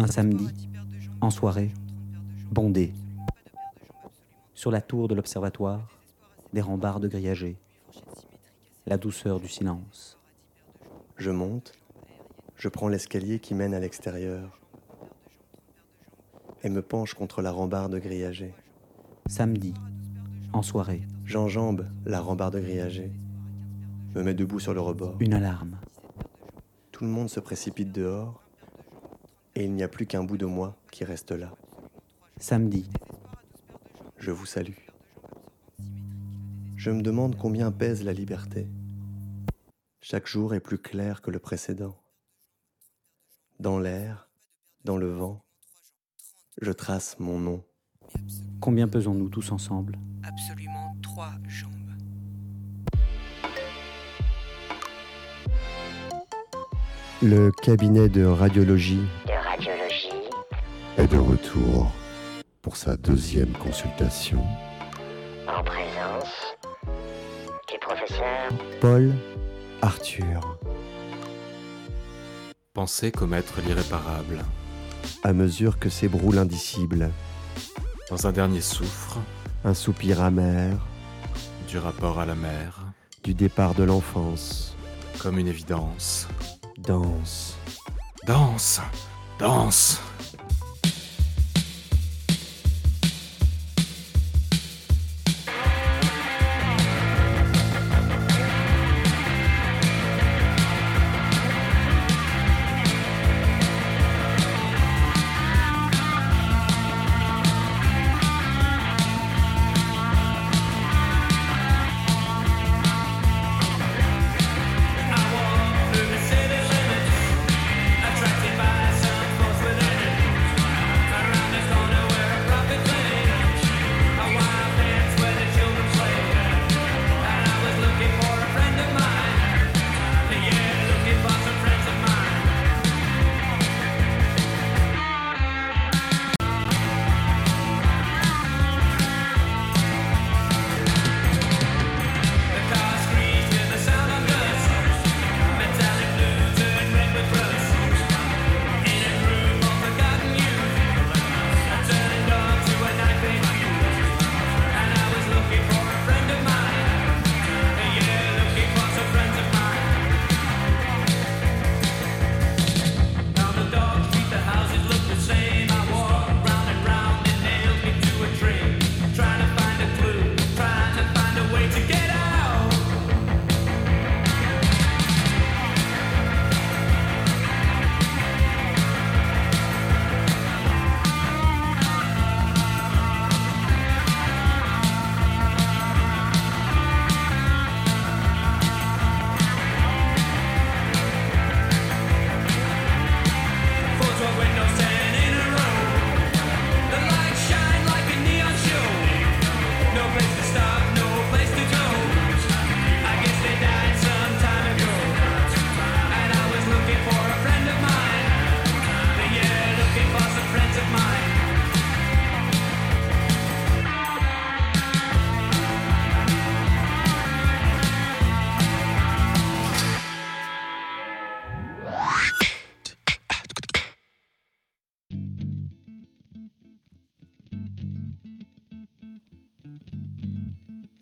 Un samedi, en soirée, bondé. Sur la tour de l'observatoire, des rambardes grillagées. La douceur du silence. Je monte, je prends l'escalier qui mène à l'extérieur et me penche contre la rambarde grillagée. Samedi, en soirée, J'enjambe la rambarde grillagée, me mets debout sur le rebord. une alarme. Tout le monde se précipite dehors et il n'y a plus qu'un bout de moi qui reste là. Samedi, Je vous salue. Je me demande combien pèse la liberté. Chaque jour est plus clair que le précédent. Dans l'air, dans le vent, je trace mon nom. combien pesons-nous tous ensemble? Absolument trois jambes. Le cabinet de radiologie de radiologie est de retour pour sa deuxième consultation. en présence du professeur Paul Arthur. Penser commettre l'irréparable. À mesure que s'ébroule l'indicible, Dans un dernier souffre un soupir amer du rapport à la mer, du départ de l'enfance, comme une évidence. danse. Danse Danse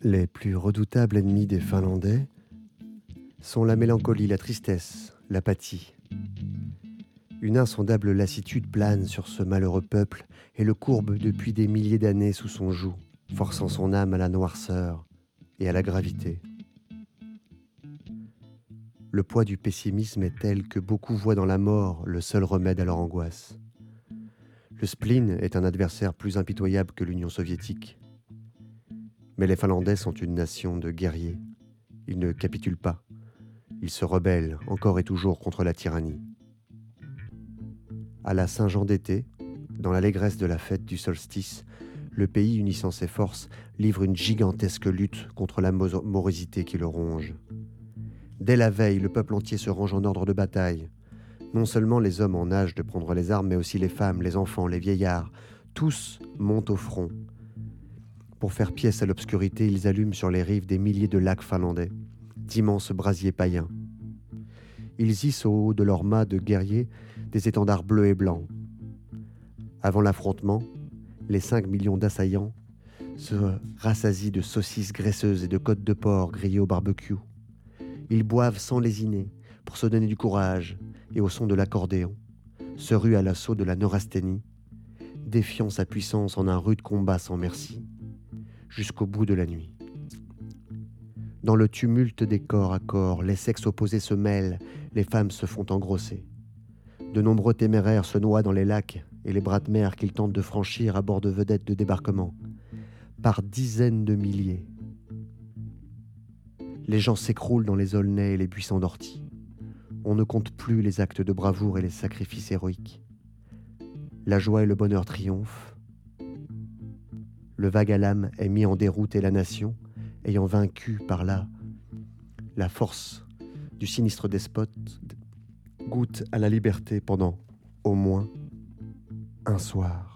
Les plus redoutables ennemis des Finlandais sont la mélancolie, la tristesse, l'apathie. Une insondable lassitude plane sur ce malheureux peuple et le courbe depuis des milliers d'années sous son joug, forçant son âme à la noirceur et à la gravité. Le poids du pessimisme est tel que beaucoup voient dans la mort le seul remède à leur angoisse. Le spleen est un adversaire plus impitoyable que l'Union soviétique. Mais les Finlandais sont une nation de guerriers. Ils ne capitulent pas. Ils se rebellent encore et toujours contre la tyrannie. À la Saint-Jean d'été, dans l'allégresse de la fête du solstice, le pays unissant ses forces livre une gigantesque lutte contre la mo- morosité qui le ronge. Dès la veille, le peuple entier se range en ordre de bataille. Non seulement les hommes en âge de prendre les armes, mais aussi les femmes, les enfants, les vieillards. Tous montent au front. Pour faire pièce à l'obscurité, ils allument sur les rives des milliers de lacs finlandais, d'immenses brasiers païens. Ils hissent au haut de leurs mâts de guerriers des étendards bleus et blancs. Avant l'affrontement, les 5 millions d'assaillants se rassasient de saucisses graisseuses et de côtes de porc grillées au barbecue. Ils boivent sans lésiner pour se donner du courage et au son de l'accordéon, se ruent à l'assaut de la neurasthénie, défiant sa puissance en un rude combat sans merci, jusqu'au bout de la nuit. Dans le tumulte des corps à corps, les sexes opposés se mêlent, les femmes se font engrosser. De nombreux téméraires se noient dans les lacs et les bras de mer qu'ils tentent de franchir à bord de vedettes de débarquement, par dizaines de milliers. Les gens s'écroulent dans les aulnais et les buissons d'ortie. On ne compte plus les actes de bravoure et les sacrifices héroïques. La joie et le bonheur triomphent. Le vague à l'âme est mis en déroute et la nation, ayant vaincu par là la force du sinistre despote, goûte à la liberté pendant au moins un soir.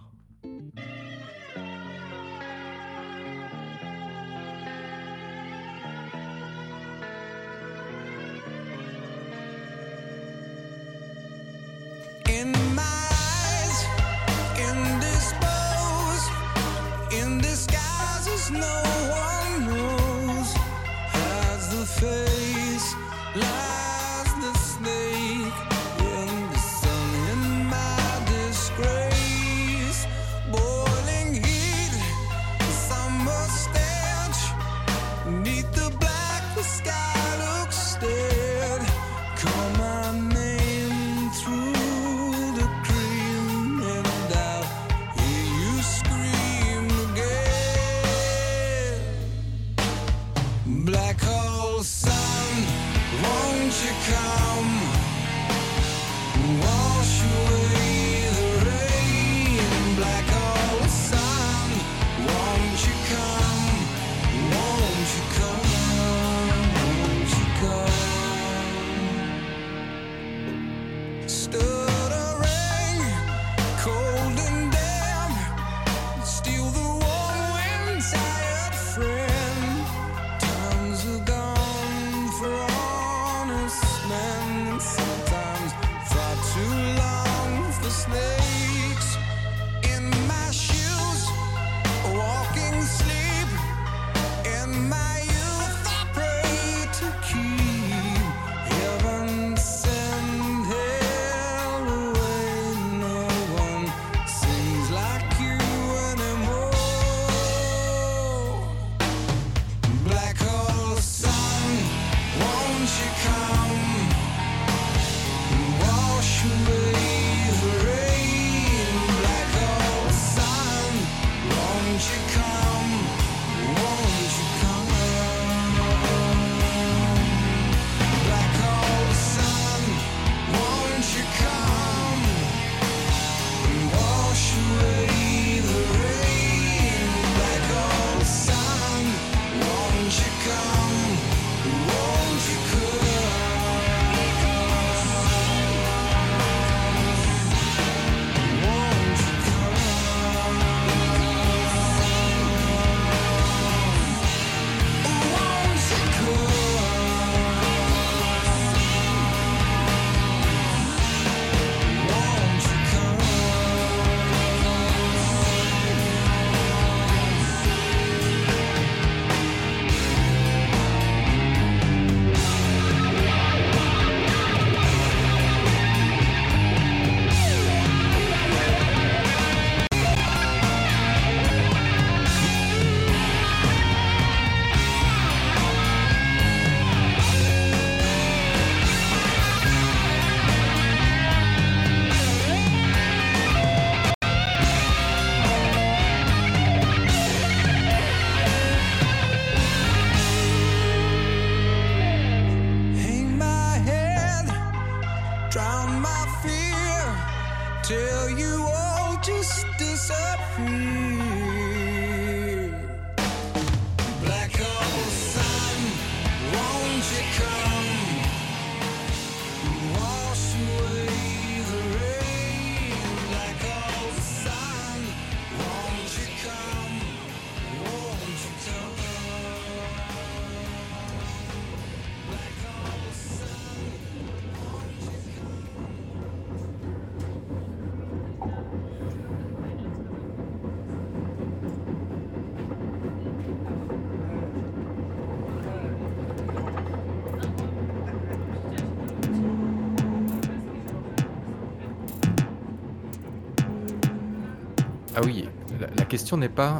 Ah oui, la, question n'est pas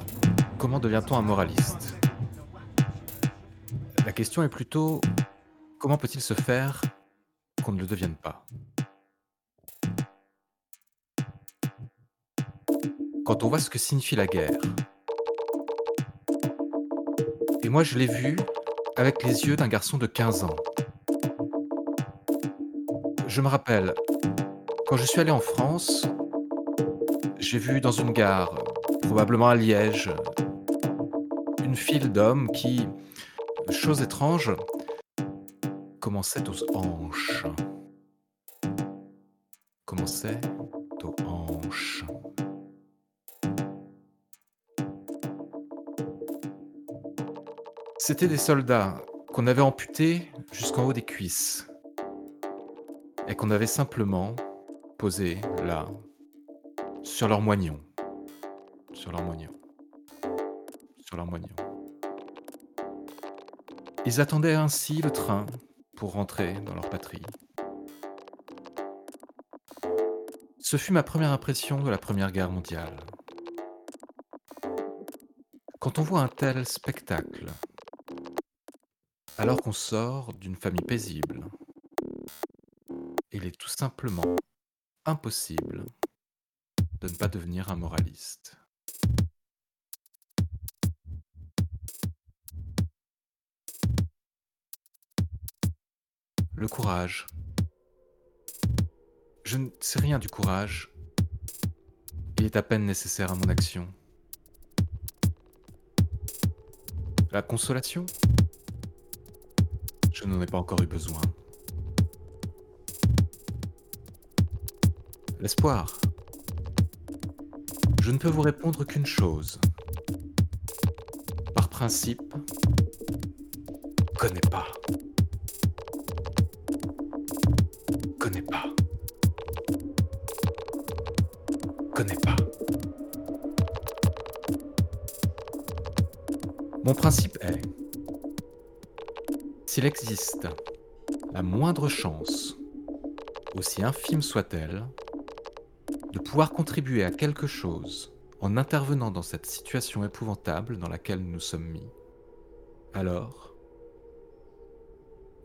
comment devient-on un moraliste La question est plutôt comment peut-il se faire qu'on ne le devienne pas Quand on voit ce que signifie la guerre, et moi je l'ai vu avec les yeux d'un garçon de 15 ans. Je me rappelle, quand je suis allé en France, j'ai vu dans une gare, probablement à Liège, une file d'hommes qui, chose étrange, commençaient aux hanches. Commençaient aux hanches. C'étaient des soldats qu'on avait amputés jusqu'en haut des cuisses et qu'on avait simplement posés là, sur leur moignon. Sur leur moignon. Sur leur moignon. Ils attendaient ainsi le train pour rentrer dans leur patrie. Ce fut ma première impression de la Première Guerre mondiale. Quand on voit un tel spectacle, alors qu'on sort d'une famille paisible, il est tout simplement impossible de ne pas devenir un moraliste. Le courage. Je ne sais rien du courage. Il est à peine nécessaire à mon action. La consolation? Je n'en ai pas encore eu besoin. L'espoir? Je ne peux vous répondre qu'une chose. Par principe, connais pas. Connais pas. Connais pas. Mon principe est, s'il existe la moindre chance, aussi infime soit-elle, de pouvoir contribuer à quelque chose en intervenant dans cette situation épouvantable dans laquelle nous sommes mis, alors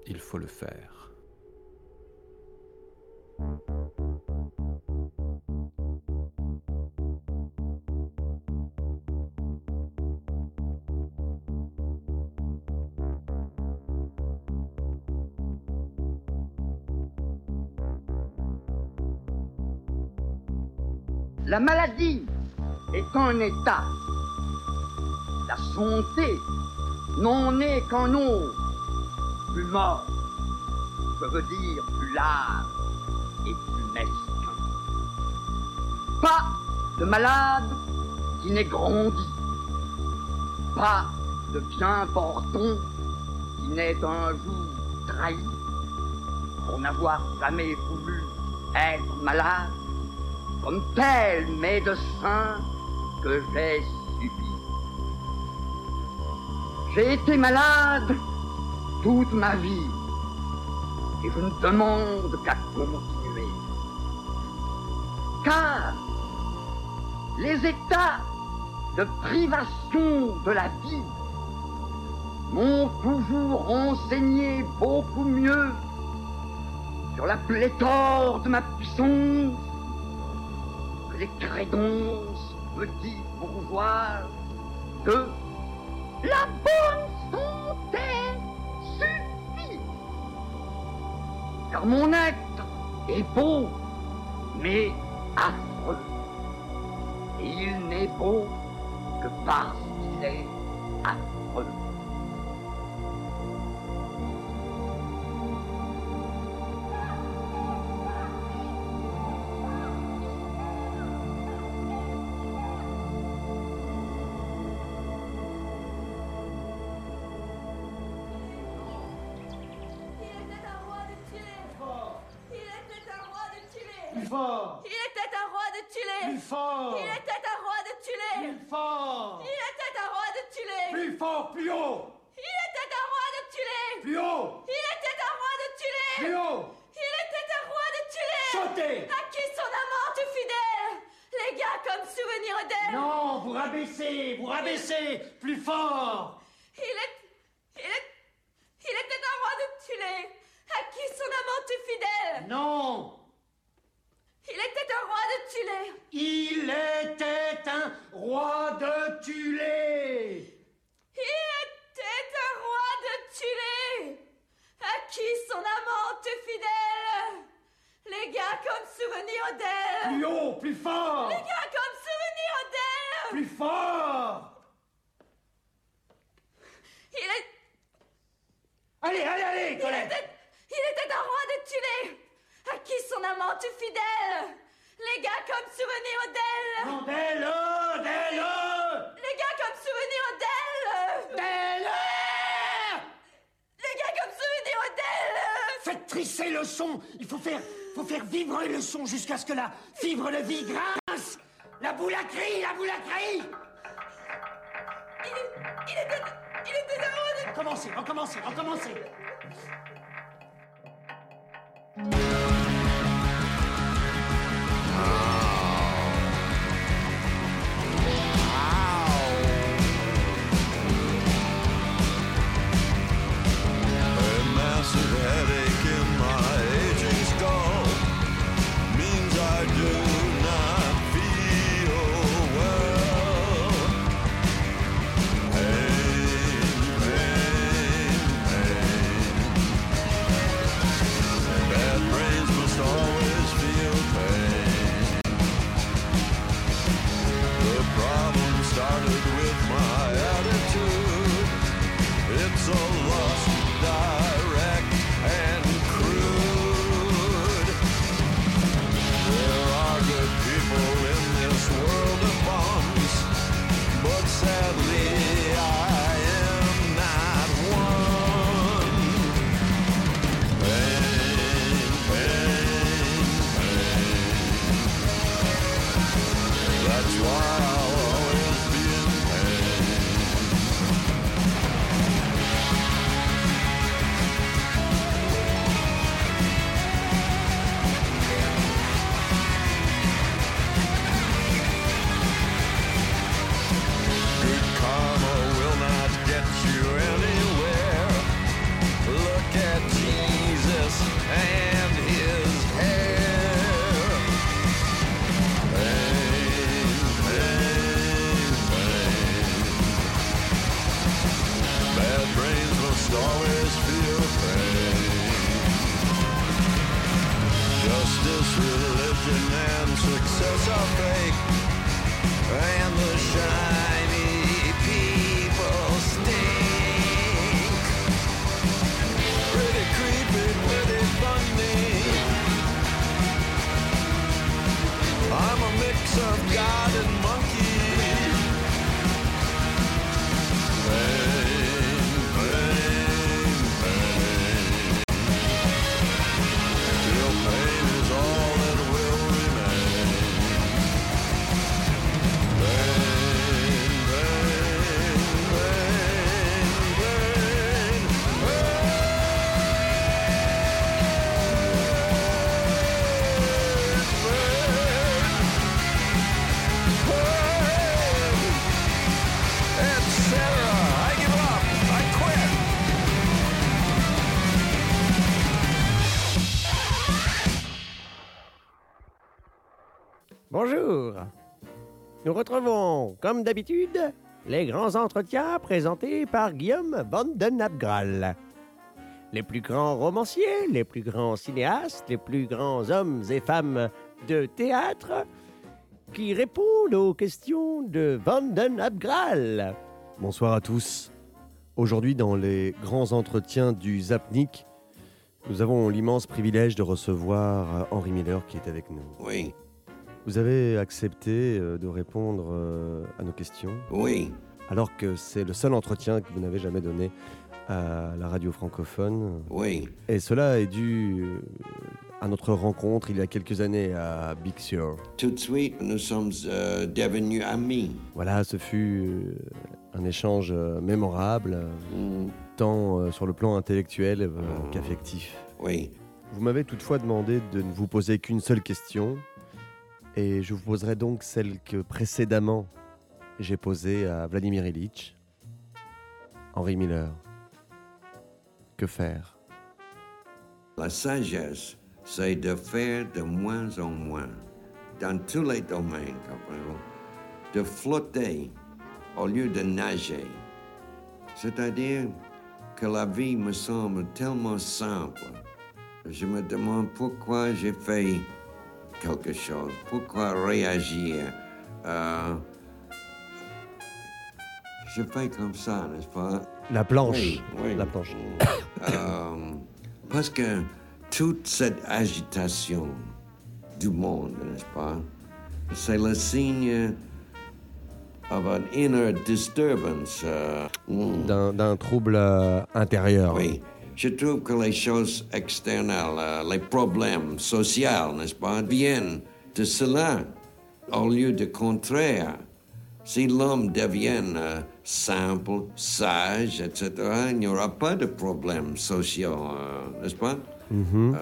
il faut le faire. La maladie est un état. La santé n'en est qu'un autre. Plus mort, je veux dire plus large et plus mesquin. Pas de malade qui n'ait grandi. Pas de bien portant qui n'ait un jour trahi pour n'avoir jamais voulu être malade comme tel médecin que j'ai subi. J'ai été malade toute ma vie et je ne demande qu'à continuer. Car les états de privation de la vie m'ont toujours enseigné beaucoup mieux sur la pléthore de ma puissance les crédonces petits bourgeois de la bonne santé suffit. Car mon être est beau, mais affreux. Et il n'est beau que parce qu'il est Tulé. Il était un roi de Tulé Il était un roi de Tulé, à qui son amant est fidèle. Les gars comme souvenir d'elle. Plus haut, plus fort Les gars comme souvenir d'elle. Plus fort Il est. Allez, allez, allez, Il Colette était, il était un roi de Tulé, à qui son amant est fidèle. Les gars comme souvenir d'elle. Non, d'elle, d'elle Les gars comme souvenir d'elle. D'elle Les gars comme souvenir d'elle. Faites trisser le son. Il faut faire, faut faire vibrer le son jusqu'à ce que la fibre de vie grince. La boule à cri, la boule à cri. Il, il était, il était de Recommencez, recommencez, recommencez must always feel pain. Justice, religion, and success are fake. And the shiny people stink. Pretty creepy, pretty funny. I'm a mix of God Bonjour. Nous retrouvons, comme d'habitude, les grands entretiens présentés par Guillaume Van den Abgral. Les plus grands romanciers, les plus grands cinéastes, les plus grands hommes et femmes de théâtre qui répondent aux questions de Van den Abgral. Bonsoir à tous. Aujourd'hui, dans les grands entretiens du Zapnik, nous avons l'immense privilège de recevoir euh, Henri Miller qui est avec nous. Oui, Vous avez accepté euh, de répondre euh, à nos questions, oui, alors que c'est le seul entretien que vous n'avez jamais donné à la radio francophone. oui. Et cela est dû euh, à notre rencontre il y a quelques années à Big Sur. Tout de suite, nous sommes euh, devenus amis. Voilà, ce fut un échange mémorable, Mm, tant sur le plan intellectuel euh, qu'affectif. oui, Vous m'avez toutefois demandé de ne vous poser qu'une seule question, et je vous poserai donc celle que précédemment j'ai posé à Vladimir Ilitch, Henri Miller. Que faire? La sagesse, c'est de faire de moins en moins, dans tous les domaines, de flotter au lieu de nager. C'est-à-dire que la vie me semble tellement simple. Je me demande pourquoi j'ai fait quelque chose, pourquoi réagir. Euh, je fais comme ça, n'est-ce pas? La planche. Oui, oui. La planche. Euh, parce que toute cette agitation du monde, n'est-ce pas, c'est le signe of an inner disturbance. euh, mm. D'un trouble intérieur. Oui. Je trouve que les choses externelles, euh, les problèmes sociaux, n'est-ce pas, viennent de cela au lieu du contraire. Si l'homme devient euh, simple, sage, etc., il n'y aura pas de problèmes sociaux, euh, n'est-ce pas? Mhm. Euh,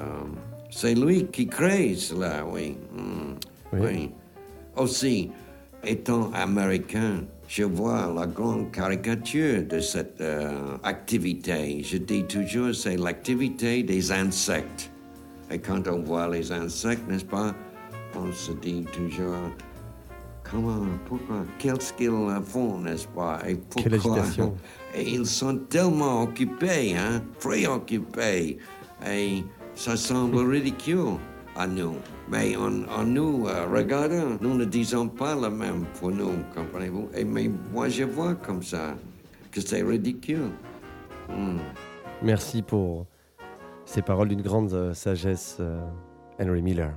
c'est lui qui crée cela, oui. Mm, Oui. oui. Aussi, étant américain, je vois la grande caricature de cette euh, activité. Je dis toujours, c'est l'activité des insectes. Et quand on voit les insectes, n'est-ce pas, on se dit toujours, comment, pourquoi, qu'est-ce qu'ils font, n'est-ce pas, et pourquoi. Quelle agitation. Et ils sont tellement occupés, hein, préoccupés. Et ça semble ridicule à nous. Mais en, en nous, euh, regardons, nous ne disons pas le même pour nous, comprenez-vous? Et mais moi, je vois comme ça que c'est ridicule. Hmm. Merci pour ces paroles d'une grande euh, sagesse, euh, Henry Miller.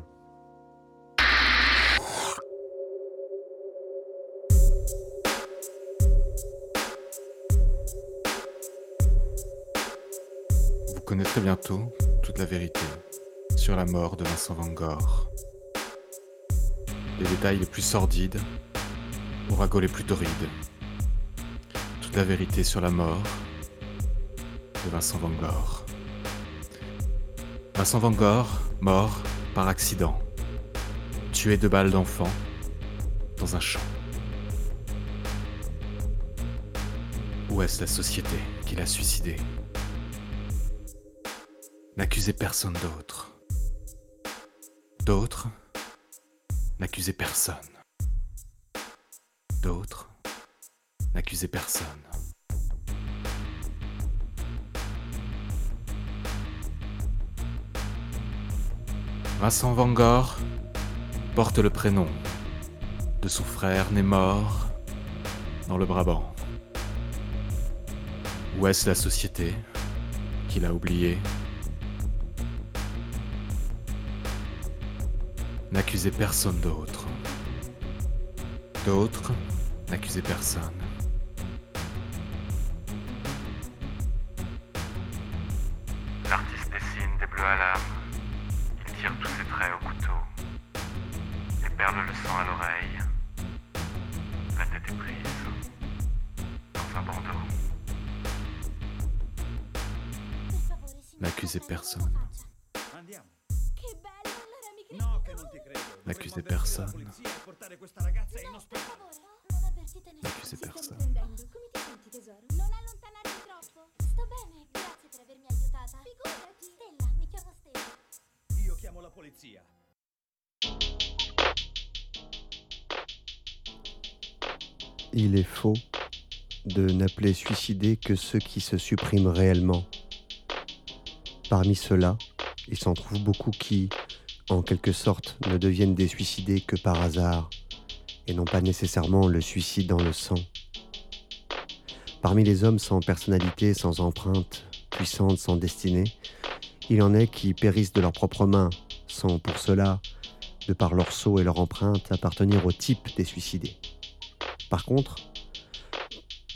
Vous connaîtrez bientôt toute la vérité sur la mort de Vincent Van Gogh. Les détails les plus sordides aux ragots les plus torrides. Toute la vérité sur la mort de Vincent Van Gogh. Vincent Van Gogh, mort par accident, tué de balles d'enfant dans un champ. Où est-ce la société qui l'a suicidé? N'accusez personne d'autre. D'autres N'accusez personne. D'autres N'accusez personne. Vincent Van Gogh porte le prénom de son frère né mort dans le Brabant. Où est-ce la société qui l'a oublié N'accusez personne d'autre. D'autres N'accusez personne. Suicider que ceux qui se suppriment réellement. Parmi ceux-là, il s'en trouve beaucoup qui, en quelque sorte, ne deviennent des suicidés que par hasard, et non pas nécessairement le suicide dans le sang. Parmi les hommes sans personnalité, sans empreinte, puissante, sans destinée, il en est qui périssent de leurs propres mains, sans pour cela, de par leur sceau et leur empreinte, appartenir au type des suicidés. Par contre,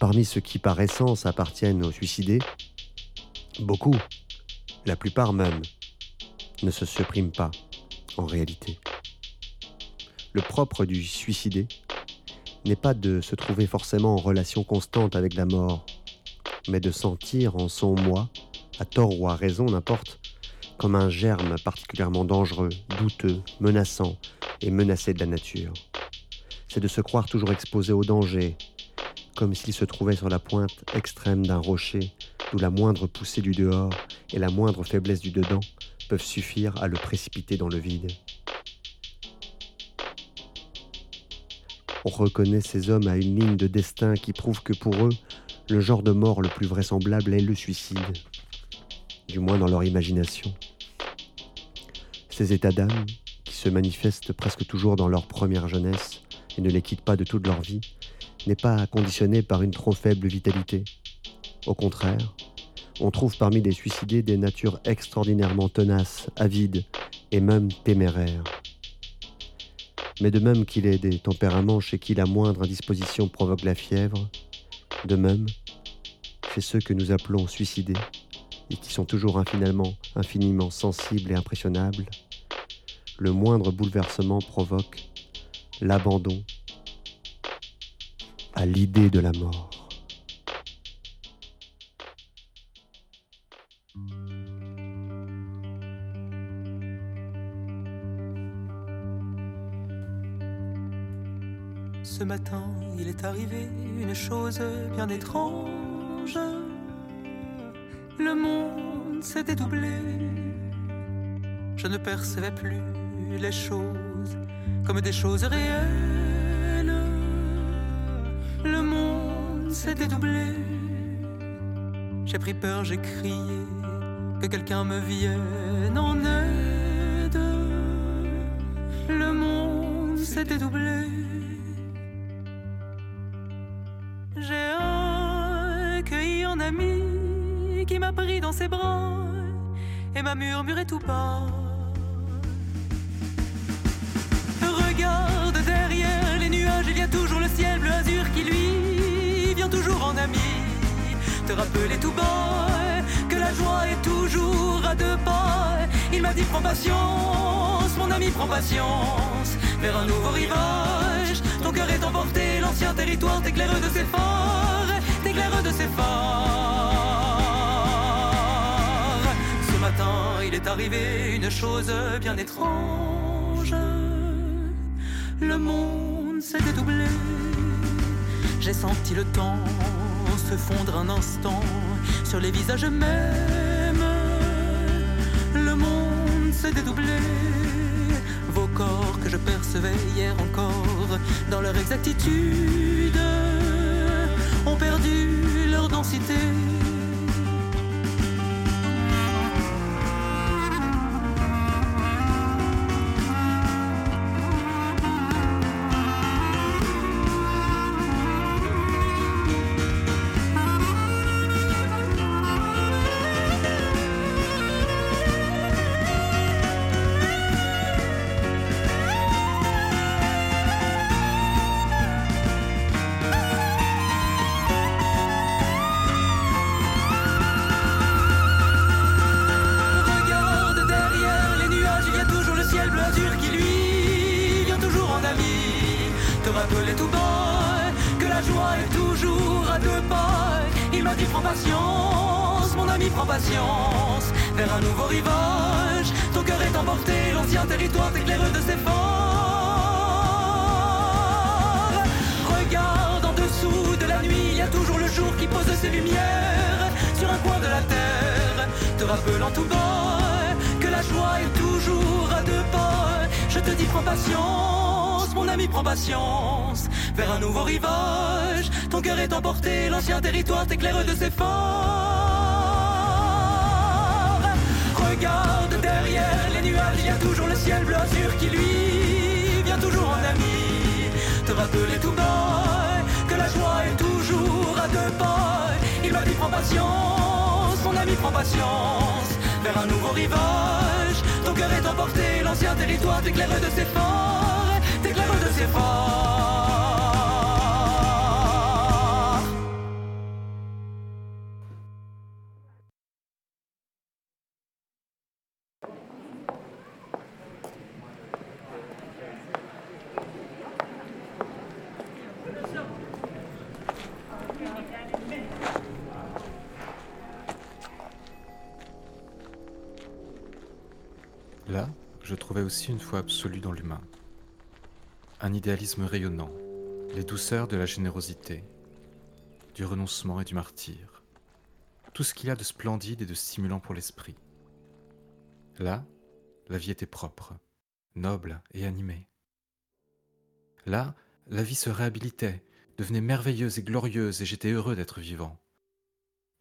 parmi ceux qui par essence appartiennent aux suicidés, beaucoup, la plupart même, ne se suppriment pas en réalité. Le propre du suicidé n'est pas de se trouver forcément en relation constante avec la mort, mais de sentir en son moi, à tort ou à raison, n'importe, comme un germe particulièrement dangereux, douteux, menaçant et menacé de la nature. c'est de se croire toujours exposé au danger, comme s'il se trouvait sur la pointe extrême d'un rocher, d'où la moindre poussée du dehors et la moindre faiblesse du dedans peuvent suffire à le précipiter dans le vide. On reconnaît ces hommes à une ligne de destin qui prouve que pour eux, le genre de mort le plus vraisemblable est le suicide, du moins dans leur imagination. Ces états d'âme, qui se manifestent presque toujours dans leur première jeunesse et ne les quittent pas de toute leur vie, n'est pas conditionné par une trop faible vitalité. Au contraire, on trouve parmi les suicidés des natures extraordinairement tenaces, avides et même téméraires. Mais de même qu'il est des tempéraments chez qui la moindre indisposition provoque la fièvre, de même, chez ceux que nous appelons suicidés, et qui sont toujours infiniment, infiniment sensibles et impressionnables, le moindre bouleversement provoque l'abandon à l'idée de la mort. Ce matin, il est arrivé une chose bien étrange. Le monde s'est dédoublé. Je ne percevais plus les choses comme des choses réelles. J'ai pris peur, j'ai crié que quelqu'un me vienne en aide. Le monde s'est dédoublé. J'ai accueilli un ami qui m'a pris dans ses bras et m'a murmuré tout bas. Te rappeler tout bas que la joie est toujours à deux pas. Il m'a dit prends patience, mon ami prends patience, vers un nouveau rivage. Ton cœur est emporté, l'ancien territoire t'éclaire de ses phares, t'éclaire de ses phares. Ce matin, il est arrivé une chose bien étrange. Le monde s'est dédoublé. J'ai senti le temps se fondre un instant sur les visages mêmes. Le monde s'est dédoublé. Vos corps que je percevais hier encore dans leur exactitude ont perdu leur densité. Prends patience, mon ami prends patience, vers un nouveau rivage. Ton cœur est emporté, l'ancien territoire t'éclaire de ses phares. Regarde en dessous de la nuit, il y a toujours le jour qui pose ses lumières sur un coin de la terre, te rappelant tout bas que la joie est toujours à deux pas. Je te dis prends patience, mon ami prends patience, vers un nouveau rivage. Ton cœur est emporté, l'ancien territoire t'éclaire de ses phares. Regarde derrière les nuages, il y a toujours le ciel bleu azur qui lui vient toujours en ami. Te rappeler tout bas que la joie est toujours à deux pas. Il m'a dit prends patience, mon ami prends patience, vers un nouveau rivage. Ton cœur est emporté, l'ancien territoire t'éclaire de ses phares, t'éclaire de ses phares. Je trouvais aussi une foi absolue dans l'humain. Un idéalisme rayonnant, les douceurs de la générosité, du renoncement et du martyr, tout ce qu'il y a de splendide et de stimulant pour l'esprit. Là, la vie était propre, noble et animée. Là, la vie se réhabilitait, devenait merveilleuse et glorieuse, et j'étais heureux d'être vivant.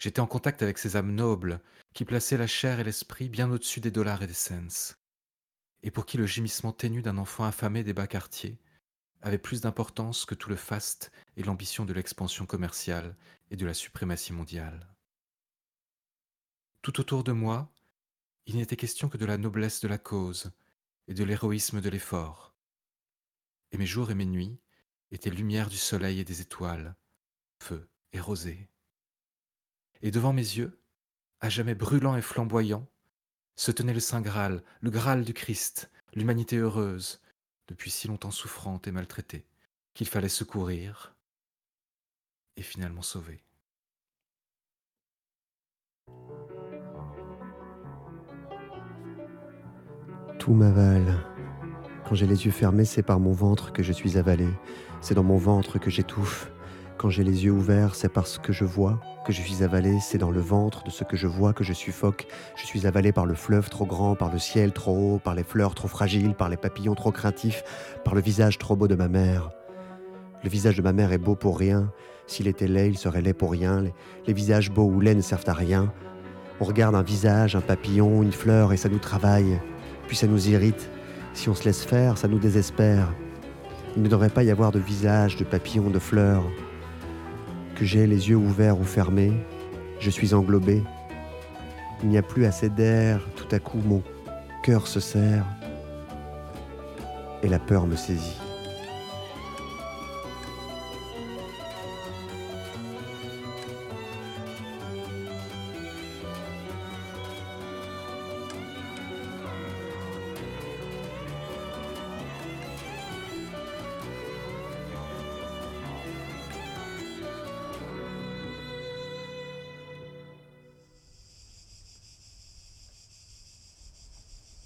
J'étais en contact avec ces âmes nobles qui plaçaient la chair et l'esprit bien au-dessus des dollars et des cents, et pour qui le gémissement ténu d'un enfant affamé des bas quartiers avait plus d'importance que tout le faste et l'ambition de l'expansion commerciale et de la suprématie mondiale. Tout autour de moi, il n'était question que de la noblesse de la cause et de l'héroïsme de l'effort. Et mes jours et mes nuits étaient lumière du soleil et des étoiles, feu et rosée. Et devant mes yeux, à jamais brûlant et flamboyant, se tenait le Saint Graal, le Graal du Christ, l'humanité heureuse, depuis si longtemps souffrante et maltraitée, qu'il fallait secourir et finalement sauver. Tout m'avale. Quand j'ai les yeux fermés, c'est par mon ventre que je suis avalé. C'est dans mon ventre que j'étouffe. Quand j'ai les yeux ouverts, c'est parce que je vois que je suis avalé. C'est dans le ventre de ce que je vois que je suffoque. Je suis avalé par le fleuve trop grand, par le ciel trop haut, par les fleurs trop fragiles, par les papillons trop craintifs, par le visage trop beau de ma mère. Le visage de ma mère est beau pour rien. S'il était laid, il serait laid pour rien. Les, visages beaux ou laids ne servent à rien. On regarde un visage, un papillon, une fleur et ça nous travaille. Puis ça nous irrite. Si on se laisse faire, ça nous désespère. Il ne devrait pas y avoir de visage, de papillon, de fleurs. J'ai les yeux ouverts ou fermés, je suis englobé. Il n'y a plus assez d'air, tout à coup mon cœur se serre et la peur me saisit.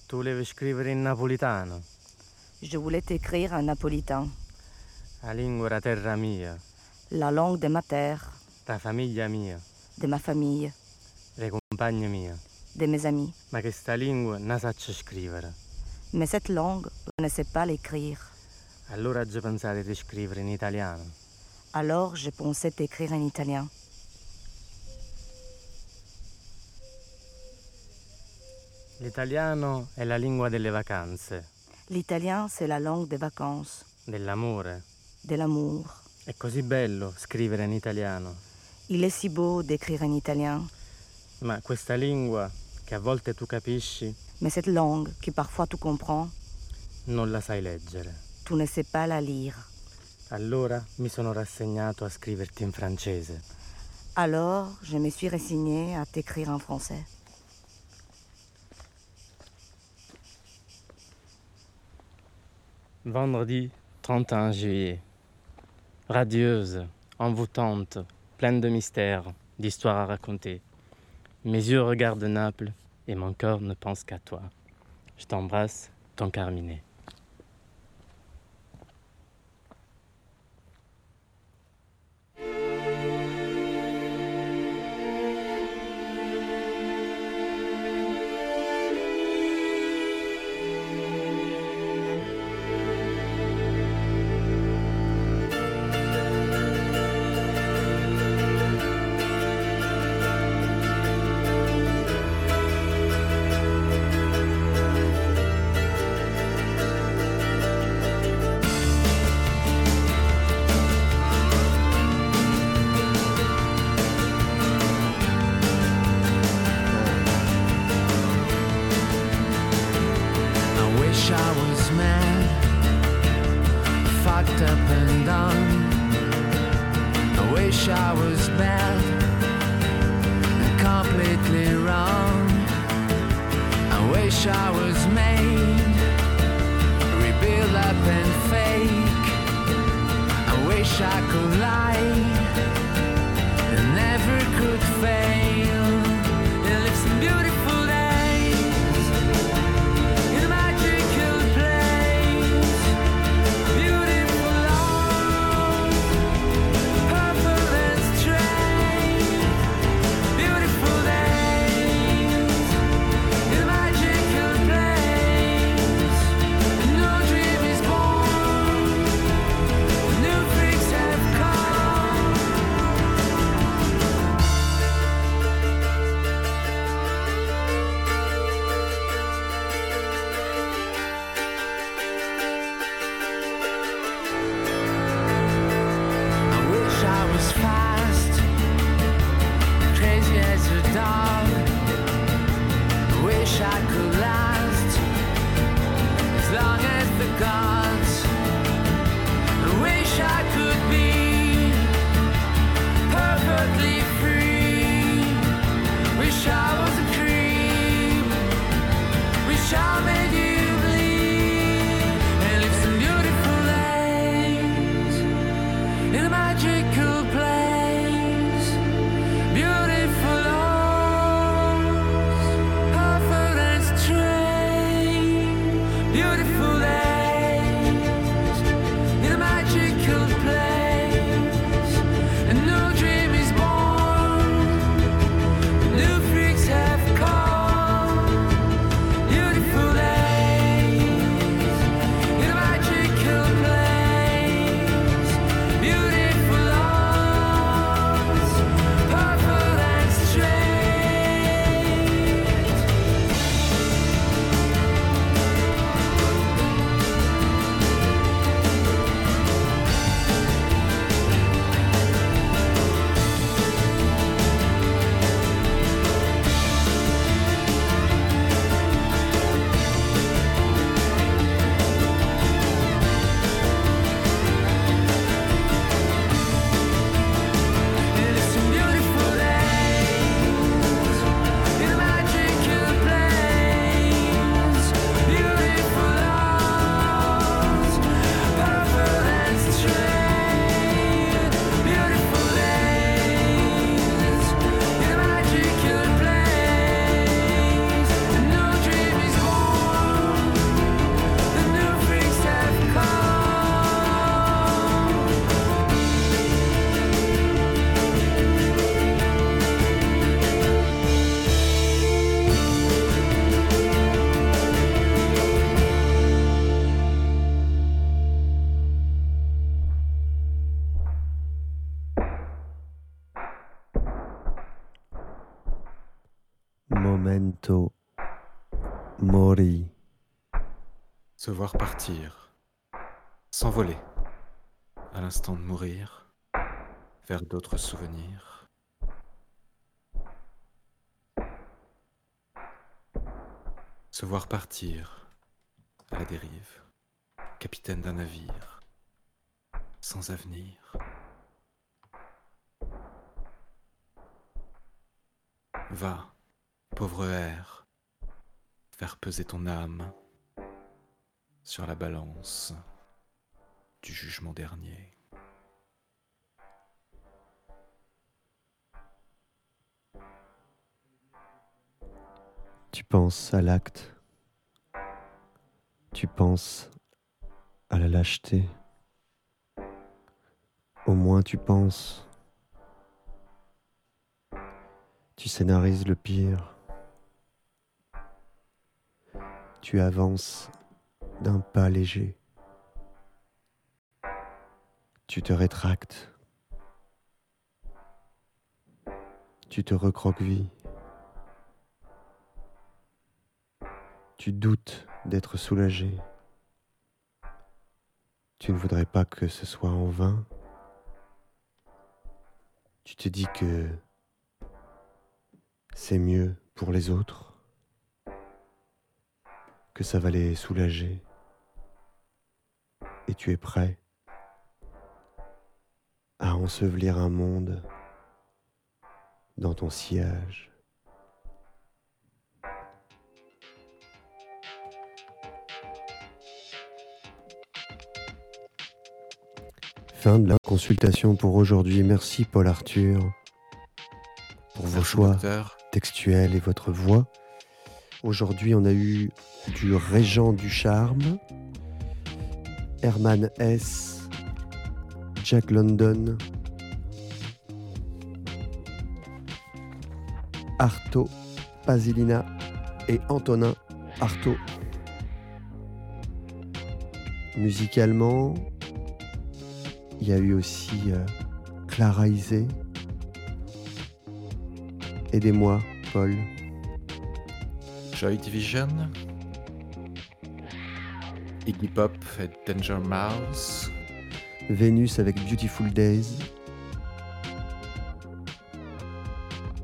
Tu volevi scrivere in napolitano? Je voulais t'écrire en napolitain, La lingua era terra mia, la langue de ma terre, la famiglia mia, de ma famille, le compagne mie. de mes amis. Ma che sta lingua non saccio scrivere. Mais cette langue, je ne sais pas l'écrire. Allora ho pensato di scrivere in italiano. Alors, je pensais t'écrire en italien. L'italiano è la lingua delle vacanze, L'italien, c'est la langue des vacances, dell'amore. de l'amour. È così bello scrivere in italiano, Il est si beau d'écrire en italien, ma questa lingua, che a volte tu capisci, mais cette langue, que parfois tu comprends, non la sai leggere. tu ne sais pas la lire. Allora mi sono rassegnato a scriverti in francese. Alors, je me suis résignée à t'écrire en français. Vendredi 31 juillet. Radieuse, envoûtante, pleine de mystères, d'histoires à raconter. Mes yeux regardent Naples et mon cœur ne pense qu'à toi. Je t'embrasse, ton Carminet. would. Voir partir, s'envoler, à l'instant de mourir, vers d'autres souvenirs. Se voir partir, à la dérive, capitaine d'un navire, sans avenir. Va, pauvre air, faire peser ton âme sur la balance du jugement dernier. Tu penses à l'acte. Tu penses à la lâcheté. Au moins tu penses. Tu scénarises le pire. Tu avances d'un pas léger. Tu te rétractes. Tu te recroquevilles. Tu doutes d'être soulagé. Tu ne voudrais pas que ce soit en vain. Tu te dis que c'est mieux pour les autres, que ça va les soulager. Et tu es prêt à ensevelir un monde dans ton sillage. Fin de la consultation pour aujourd'hui. Merci Paul Arthur pour vos choix docteur. textuels et votre voix. Aujourd'hui, on a eu du Régent du Charme, Herman S, Jack London, Arto Pasilina et Antonin Arto. Musicalement, il y a eu aussi euh, Clara Isé. Aidez-moi, Paul. Joy Division, Iggy Pop et Danger Mouse, Vénus avec Beautiful Days.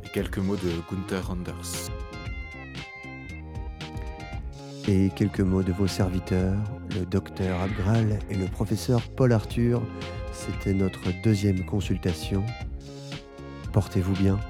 et quelques mots de Gunther Anders. Et quelques mots de vos serviteurs, le docteur Abgral et le professeur Paul Arthur. C'était notre deuxième consultation. Portez-vous bien.